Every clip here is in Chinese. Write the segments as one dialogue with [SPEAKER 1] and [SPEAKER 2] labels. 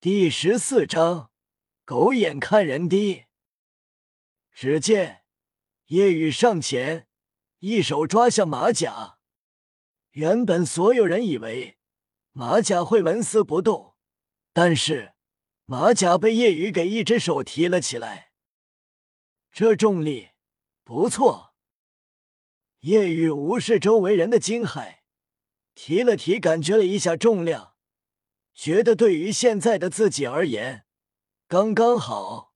[SPEAKER 1] 第十四章，狗眼看人低。只见叶雨上前，一手抓向马甲。原本所有人以为马甲会纹丝不动，但是马甲被夜雨给一只手提了起来。这重力不错。夜雨无视周围人的惊骇，提了提，感觉了一下重量。觉得对于现在的自己而言，刚刚好。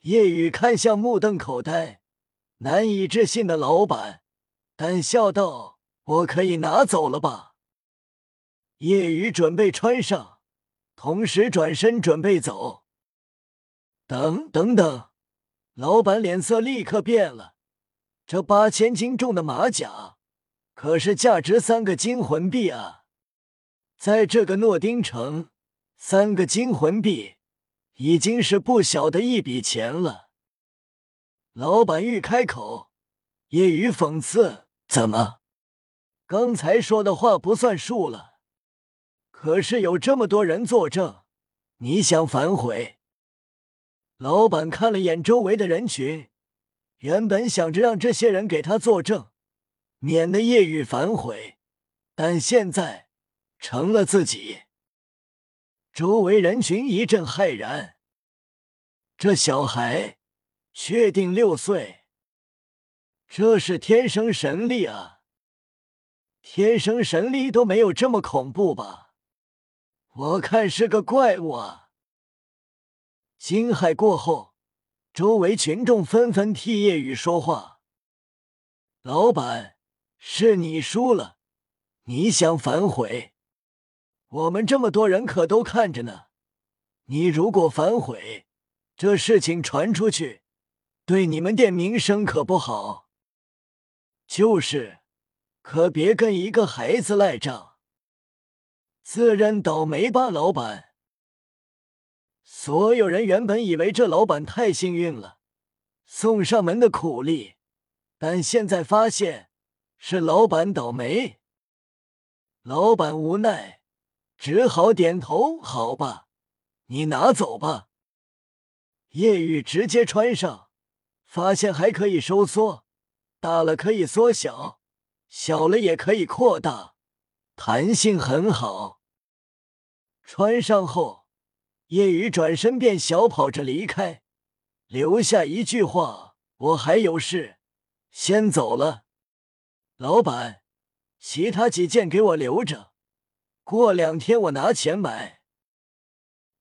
[SPEAKER 1] 叶雨看向目瞪口呆、难以置信的老板，淡笑道：“我可以拿走了吧？”叶雨准备穿上，同时转身准备走。等等等，老板脸色立刻变了。这八千斤重的马甲，可是价值三个金魂币啊！在这个诺丁城，三个金魂币已经是不小的一笔钱了。老板欲开口，叶雨讽刺：“怎么，刚才说的话不算数了？可是有这么多人作证，你想反悔？”老板看了眼周围的人群，原本想着让这些人给他作证，免得叶雨反悔，但现在。成了自己，周围人群一阵骇然。这小孩确定六岁，这是天生神力啊！天生神力都没有这么恐怖吧？我看是个怪物啊！惊骇过后，周围群众纷纷替叶雨说话。老板，是你输了，你想反悔？我们这么多人可都看着呢，你如果反悔，这事情传出去，对你们店名声可不好。就是，可别跟一个孩子赖账。自认倒霉吧，老板。所有人原本以为这老板太幸运了，送上门的苦力，但现在发现是老板倒霉。老板无奈。只好点头，好吧，你拿走吧。叶雨直接穿上，发现还可以收缩，大了可以缩小，小了也可以扩大，弹性很好。穿上后，叶雨转身便小跑着离开，留下一句话：“我还有事，先走了。”老板，其他几件给我留着。过两天我拿钱买。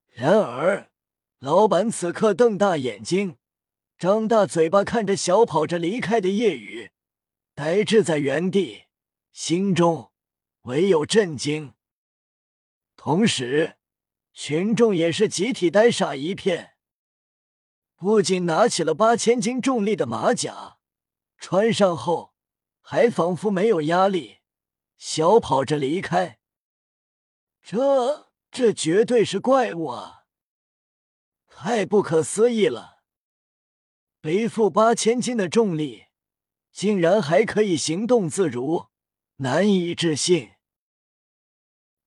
[SPEAKER 1] 然而，老板此刻瞪大眼睛，张大嘴巴看着小跑着离开的叶雨，呆滞在原地，心中唯有震惊。同时，群众也是集体呆傻一片。不仅拿起了八千斤重力的马甲，穿上后还仿佛没有压力，小跑着离开。这这绝对是怪物啊！太不可思议了！背负八千斤的重力，竟然还可以行动自如，难以置信。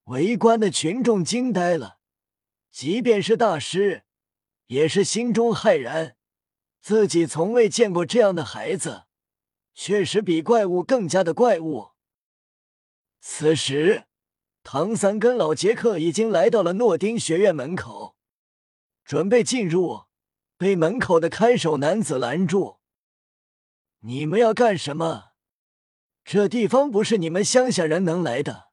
[SPEAKER 1] 围观的群众惊呆了，即便是大师，也是心中骇然。自己从未见过这样的孩子，确实比怪物更加的怪物。此时。唐三跟老杰克已经来到了诺丁学院门口，准备进入，被门口的看守男子拦住：“你们要干什么？这地方不是你们乡下人能来的。”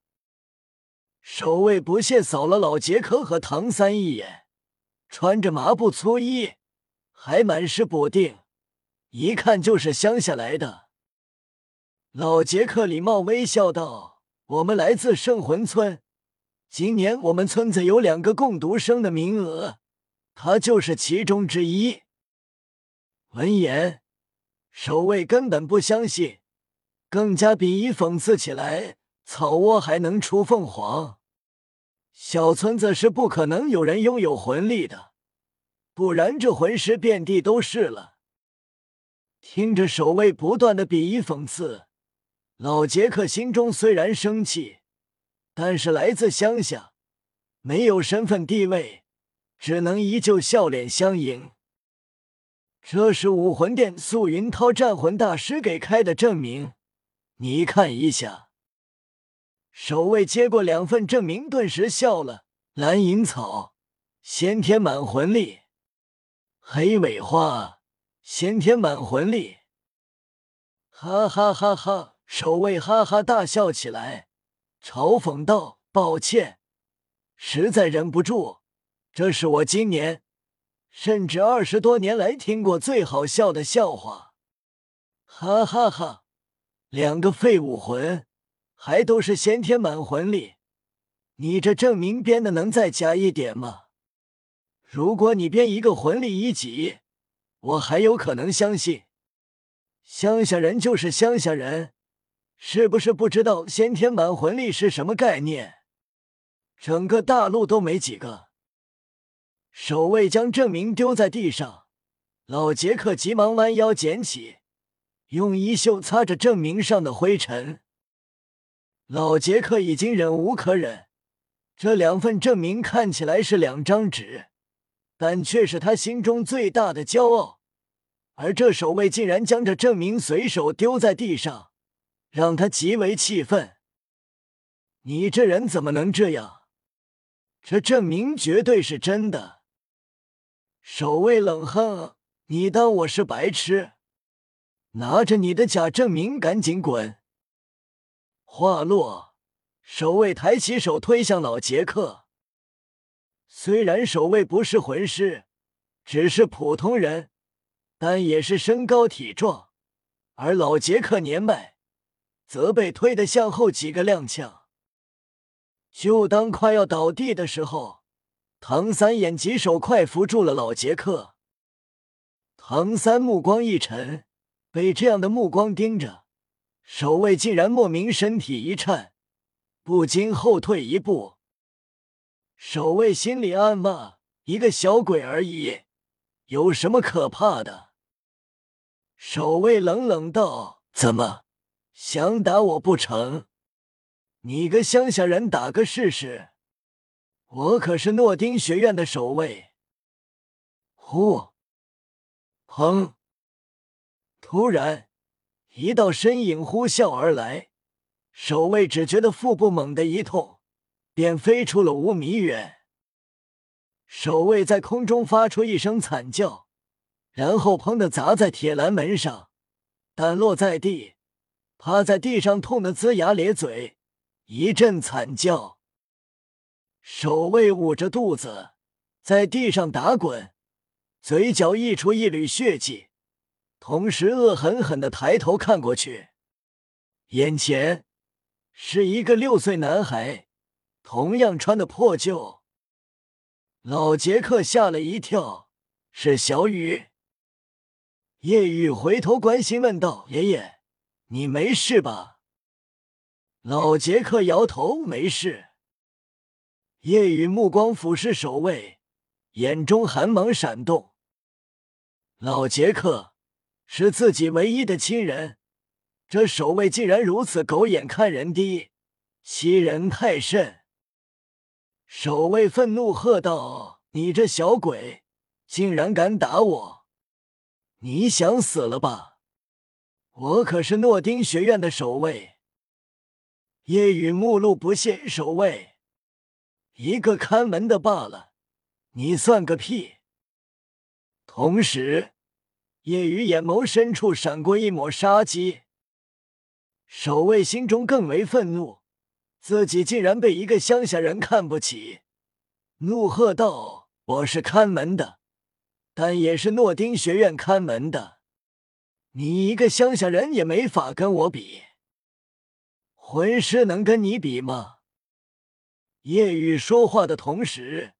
[SPEAKER 1] 守卫不屑扫了老杰克和唐三一眼，穿着麻布粗衣，还满是补丁，一看就是乡下来的。老杰克礼貌微笑道。我们来自圣魂村，今年我们村子有两个共读生的名额，他就是其中之一。闻言，守卫根本不相信，更加鄙夷讽刺起来：“草窝还能出凤凰？小村子是不可能有人拥有魂力的，不然这魂师遍地都是了。”听着守卫不断的鄙夷讽刺。老杰克心中虽然生气，但是来自乡下，没有身份地位，只能依旧笑脸相迎。这是武魂殿素云涛战魂大师给开的证明，你看一下。守卫接过两份证明，顿时笑了。蓝银草，先天满魂力；黑尾花，先天满魂力。哈哈哈哈！守卫哈哈大笑起来，嘲讽道：“抱歉，实在忍不住，这是我今年。”甚至二十多年来听过最好笑的笑话，哈哈哈！两个废武魂，还都是先天满魂力，你这证明编的能再假一点吗？如果你编一个魂力一级，我还有可能相信。乡下人就是乡下人，是不是不知道先天满魂力是什么概念？整个大陆都没几个。守卫将证明丢在地上，老杰克急忙弯腰捡起，用衣袖擦着证明上的灰尘。老杰克已经忍无可忍，这两份证明看起来是两张纸，但却是他心中最大的骄傲。而这守卫竟然将这证明随手丢在地上，让他极为气愤。你这人怎么能这样？这证明绝对是真的。守卫冷哼：“你当我是白痴？拿着你的假证明，赶紧滚！”话落，守卫抬起手推向老杰克。虽然守卫不是魂师，只是普通人，但也是身高体壮，而老杰克年迈，则被推得向后几个踉跄。就当快要倒地的时候。唐三眼疾手快扶住了老杰克。唐三目光一沉，被这样的目光盯着，守卫竟然莫名身体一颤，不禁后退一步。守卫心里暗骂：一个小鬼而已，有什么可怕的？守卫冷冷道：“怎么想打我不成？你个乡下人，打个试试。”我可是诺丁学院的守卫。呼！砰！突然，一道身影呼啸而来，守卫只觉得腹部猛地一痛，便飞出了五米远。守卫在空中发出一声惨叫，然后砰的砸在铁栏门上，但落在地，趴在地上痛得龇牙咧嘴，一阵惨叫。守卫捂着肚子，在地上打滚，嘴角溢出一缕血迹，同时恶狠狠的抬头看过去，眼前是一个六岁男孩，同样穿的破旧。老杰克吓了一跳，是小雨。叶雨回头关心问道：“爷爷，你没事吧？”老杰克摇头：“没事。”夜雨目光俯视守卫，眼中寒芒闪动。老杰克是自己唯一的亲人，这守卫竟然如此狗眼看人低，欺人太甚！守卫愤怒喝道：“你这小鬼，竟然敢打我！你想死了吧？我可是诺丁学院的守卫。”夜雨目露不屑：“守卫。”一个看门的罢了，你算个屁！同时，夜雨眼眸深处闪过一抹杀机。守卫心中更为愤怒，自己竟然被一个乡下人看不起，怒喝道：“我是看门的，但也是诺丁学院看门的，你一个乡下人也没法跟我比。魂师能跟你比吗？”夜雨说话的同时，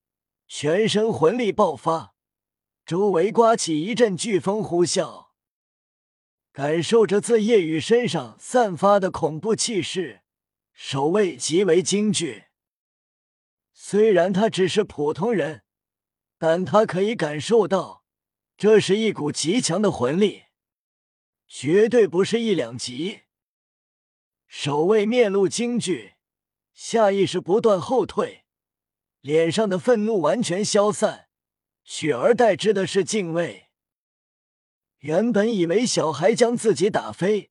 [SPEAKER 1] 全身魂力爆发，周围刮起一阵飓风呼啸。感受着自夜雨身上散发的恐怖气势，守卫极为惊惧。虽然他只是普通人，但他可以感受到，这是一股极强的魂力，绝对不是一两级。守卫面露惊惧。下意识不断后退，脸上的愤怒完全消散，取而代之的是敬畏。原本以为小孩将自己打飞，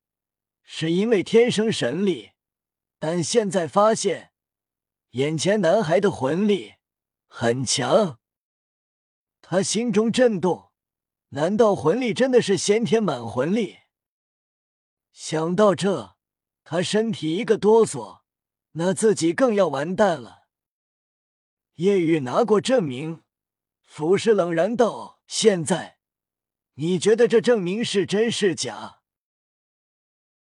[SPEAKER 1] 是因为天生神力，但现在发现，眼前男孩的魂力很强。他心中震动，难道魂力真的是先天满魂力？想到这，他身体一个哆嗦，那自己更要完蛋了。叶雨拿过证明，俯视冷然道：“现在，你觉得这证明是真是假？”